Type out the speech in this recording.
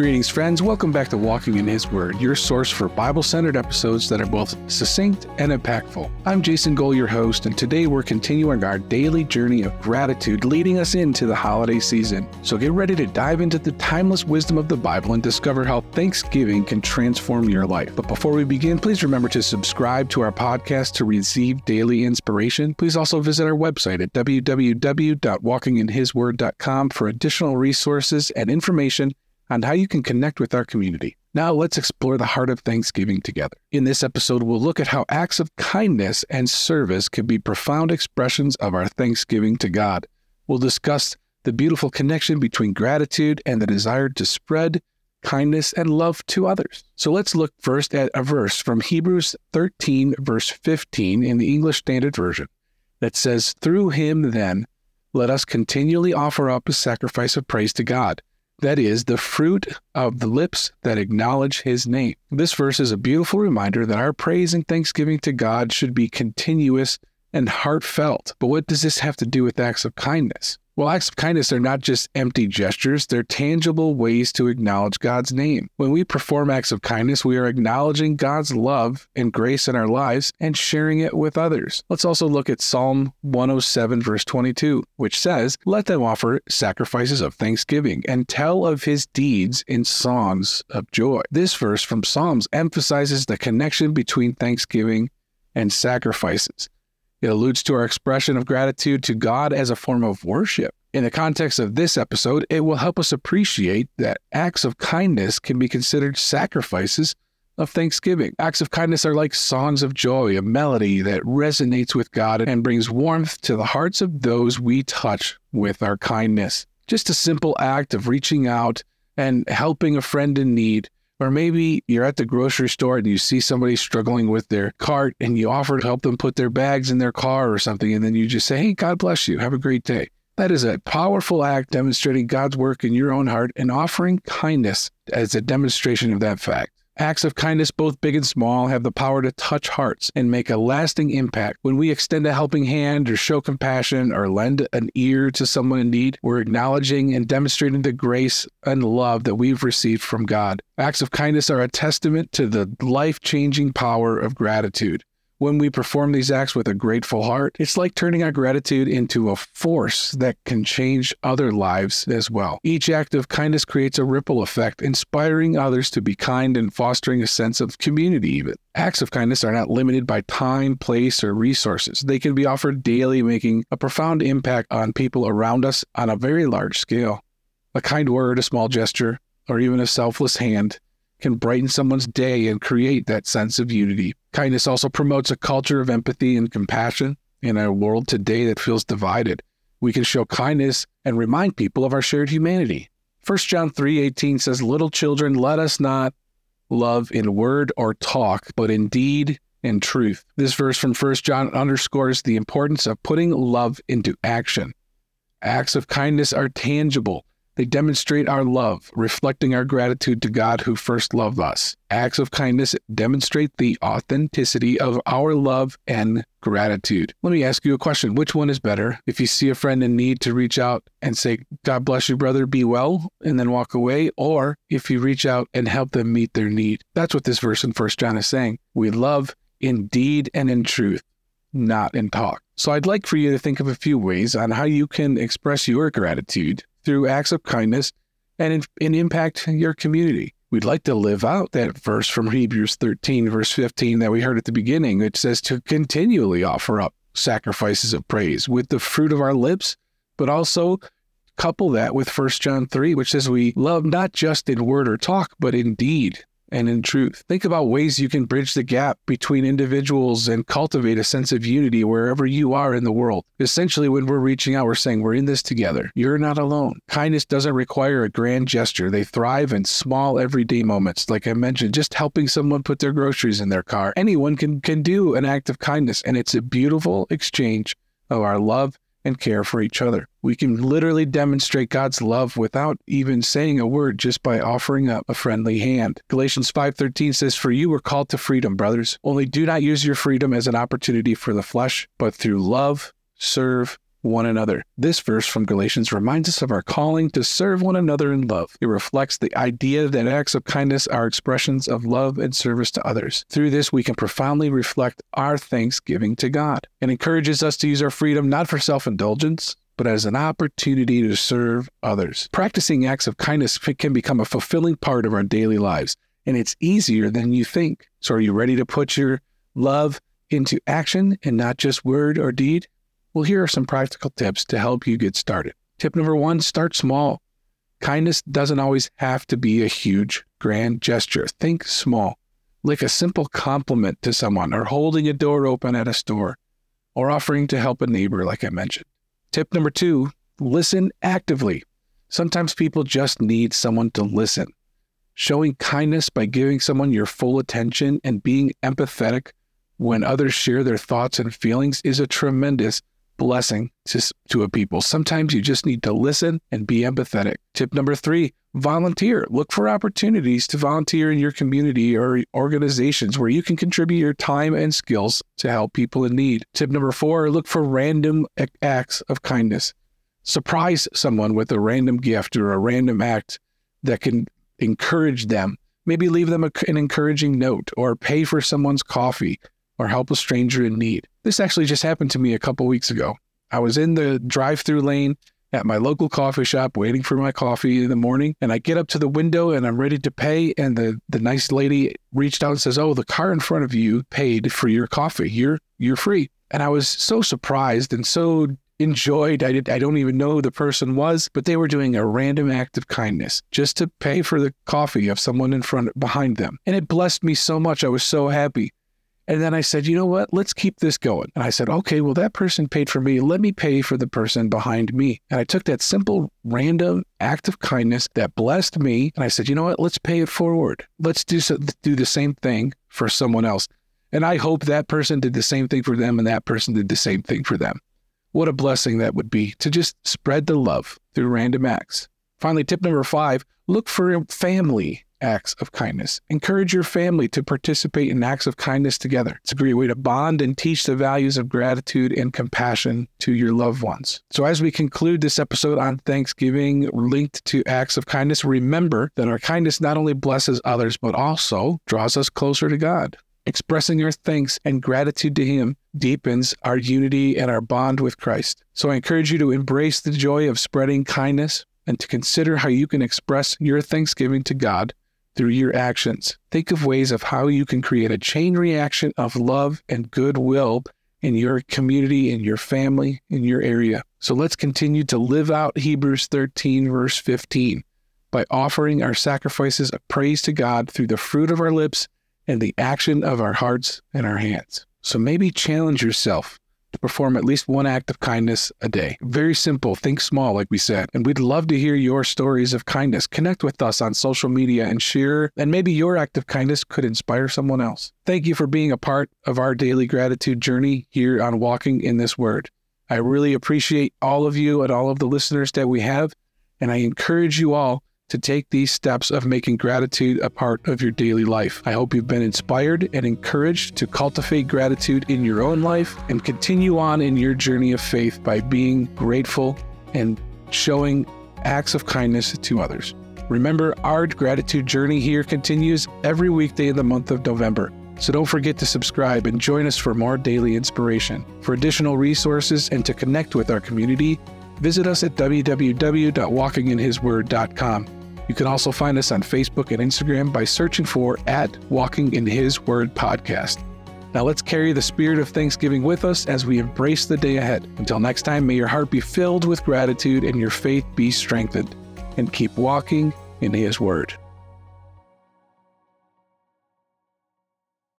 Greetings, friends. Welcome back to Walking in His Word, your source for Bible centered episodes that are both succinct and impactful. I'm Jason Goll, your host, and today we're continuing our daily journey of gratitude leading us into the holiday season. So get ready to dive into the timeless wisdom of the Bible and discover how Thanksgiving can transform your life. But before we begin, please remember to subscribe to our podcast to receive daily inspiration. Please also visit our website at www.walkinginhisword.com for additional resources and information on how you can connect with our community. Now, let's explore the heart of Thanksgiving together. In this episode, we'll look at how acts of kindness and service can be profound expressions of our thanksgiving to God. We'll discuss the beautiful connection between gratitude and the desire to spread kindness and love to others. So let's look first at a verse from Hebrews 13, verse 15 in the English Standard Version that says, Through him, then, let us continually offer up a sacrifice of praise to God that is, the fruit of the lips that acknowledge his name. This verse is a beautiful reminder that our praise and thanksgiving to God should be continuous and heartfelt. But what does this have to do with acts of kindness? Well, acts of kindness are not just empty gestures, they're tangible ways to acknowledge God's name. When we perform acts of kindness, we are acknowledging God's love and grace in our lives and sharing it with others. Let's also look at Psalm 107, verse 22, which says, Let them offer sacrifices of thanksgiving and tell of his deeds in songs of joy. This verse from Psalms emphasizes the connection between thanksgiving and sacrifices. It alludes to our expression of gratitude to God as a form of worship. In the context of this episode, it will help us appreciate that acts of kindness can be considered sacrifices of thanksgiving. Acts of kindness are like songs of joy, a melody that resonates with God and brings warmth to the hearts of those we touch with our kindness. Just a simple act of reaching out and helping a friend in need or maybe you're at the grocery store and you see somebody struggling with their cart and you offer to help them put their bags in their car or something. And then you just say, Hey, God bless you. Have a great day. That is a powerful act demonstrating God's work in your own heart and offering kindness as a demonstration of that fact. Acts of kindness, both big and small, have the power to touch hearts and make a lasting impact. When we extend a helping hand or show compassion or lend an ear to someone in need, we're acknowledging and demonstrating the grace and love that we've received from God. Acts of kindness are a testament to the life changing power of gratitude. When we perform these acts with a grateful heart, it's like turning our gratitude into a force that can change other lives as well. Each act of kindness creates a ripple effect, inspiring others to be kind and fostering a sense of community, even. Acts of kindness are not limited by time, place, or resources. They can be offered daily, making a profound impact on people around us on a very large scale. A kind word, a small gesture, or even a selfless hand can brighten someone's day and create that sense of unity. Kindness also promotes a culture of empathy and compassion in a world today that feels divided. We can show kindness and remind people of our shared humanity. 1 John 3:18 says, "Little children, let us not love in word or talk, but in deed and truth." This verse from 1 John underscores the importance of putting love into action. Acts of kindness are tangible. They demonstrate our love, reflecting our gratitude to God who first loved us. Acts of kindness demonstrate the authenticity of our love and gratitude. Let me ask you a question. Which one is better? If you see a friend in need to reach out and say, God bless you, brother, be well, and then walk away, or if you reach out and help them meet their need. That's what this verse in First John is saying. We love in deed and in truth, not in talk. So I'd like for you to think of a few ways on how you can express your gratitude through acts of kindness and, and impact your community. We'd like to live out that verse from Hebrews 13, verse 15 that we heard at the beginning. It says to continually offer up sacrifices of praise with the fruit of our lips, but also couple that with 1 John 3, which says we love not just in word or talk, but in deed and in truth. Think about ways you can bridge the gap between individuals and cultivate a sense of unity wherever you are in the world. Essentially, when we're reaching out, we're saying we're in this together. You're not alone. Kindness doesn't require a grand gesture. They thrive in small everyday moments. Like I mentioned, just helping someone put their groceries in their car. Anyone can, can do an act of kindness, and it's a beautiful exchange of our love and care for each other. We can literally demonstrate God's love without even saying a word just by offering up a friendly hand. Galatians 5:13 says, "For you were called to freedom, brothers. Only do not use your freedom as an opportunity for the flesh, but through love serve one another. This verse from Galatians reminds us of our calling to serve one another in love. It reflects the idea that acts of kindness are expressions of love and service to others. Through this, we can profoundly reflect our thanksgiving to God. It encourages us to use our freedom not for self indulgence, but as an opportunity to serve others. Practicing acts of kindness can become a fulfilling part of our daily lives, and it's easier than you think. So, are you ready to put your love into action and not just word or deed? Well, here are some practical tips to help you get started. Tip number one start small. Kindness doesn't always have to be a huge, grand gesture. Think small, like a simple compliment to someone, or holding a door open at a store, or offering to help a neighbor, like I mentioned. Tip number two listen actively. Sometimes people just need someone to listen. Showing kindness by giving someone your full attention and being empathetic when others share their thoughts and feelings is a tremendous blessing to, to a people. Sometimes you just need to listen and be empathetic. Tip number three volunteer. Look for opportunities to volunteer in your community or organizations where you can contribute your time and skills to help people in need. Tip number four look for random acts of kindness. Surprise someone with a random gift or a random act that can encourage them. Maybe leave them a, an encouraging note or pay for someone's coffee or help a stranger in need. This actually just happened to me a couple weeks ago. I was in the drive through lane at my local coffee shop waiting for my coffee in the morning and I get up to the window and I'm ready to pay and the the nice lady reached out and says, "Oh, the car in front of you paid for your coffee. You're you're free." And I was so surprised and so enjoyed. I did I don't even know who the person was, but they were doing a random act of kindness just to pay for the coffee of someone in front behind them. And it blessed me so much. I was so happy. And then I said, you know what? Let's keep this going. And I said, okay, well, that person paid for me. Let me pay for the person behind me. And I took that simple, random act of kindness that blessed me. And I said, you know what? Let's pay it forward. Let's do, so, do the same thing for someone else. And I hope that person did the same thing for them and that person did the same thing for them. What a blessing that would be to just spread the love through random acts. Finally, tip number five look for family acts of kindness. Encourage your family to participate in acts of kindness together. It's a great way to bond and teach the values of gratitude and compassion to your loved ones. So, as we conclude this episode on Thanksgiving linked to acts of kindness, remember that our kindness not only blesses others, but also draws us closer to God. Expressing our thanks and gratitude to Him deepens our unity and our bond with Christ. So I encourage you to embrace the joy of spreading kindness and to consider how you can express your thanksgiving to God through your actions. Think of ways of how you can create a chain reaction of love and goodwill in your community, in your family, in your area. So let's continue to live out Hebrews 13, verse 15, by offering our sacrifices of praise to God through the fruit of our lips and the action of our hearts and our hands. So maybe challenge yourself to perform at least one act of kindness a day. Very simple, think small, like we said. And we'd love to hear your stories of kindness. Connect with us on social media and share, and maybe your act of kindness could inspire someone else. Thank you for being a part of our daily gratitude journey here on Walking in His Word. I really appreciate all of you and all of the listeners that we have, and I encourage you all to take these steps of making gratitude a part of your daily life. I hope you've been inspired and encouraged to cultivate gratitude in your own life and continue on in your journey of faith by being grateful and showing acts of kindness to others. Remember, our gratitude journey here continues every weekday in the month of November. So don't forget to subscribe and join us for more daily inspiration. For additional resources and to connect with our community, visit us at www.walkinginhisword.com. You can also find us on Facebook and Instagram by searching for at Walking in His Word Podcast. Now let's carry the spirit of Thanksgiving with us as we embrace the day ahead. Until next time, may your heart be filled with gratitude and your faith be strengthened. And keep walking in His Word.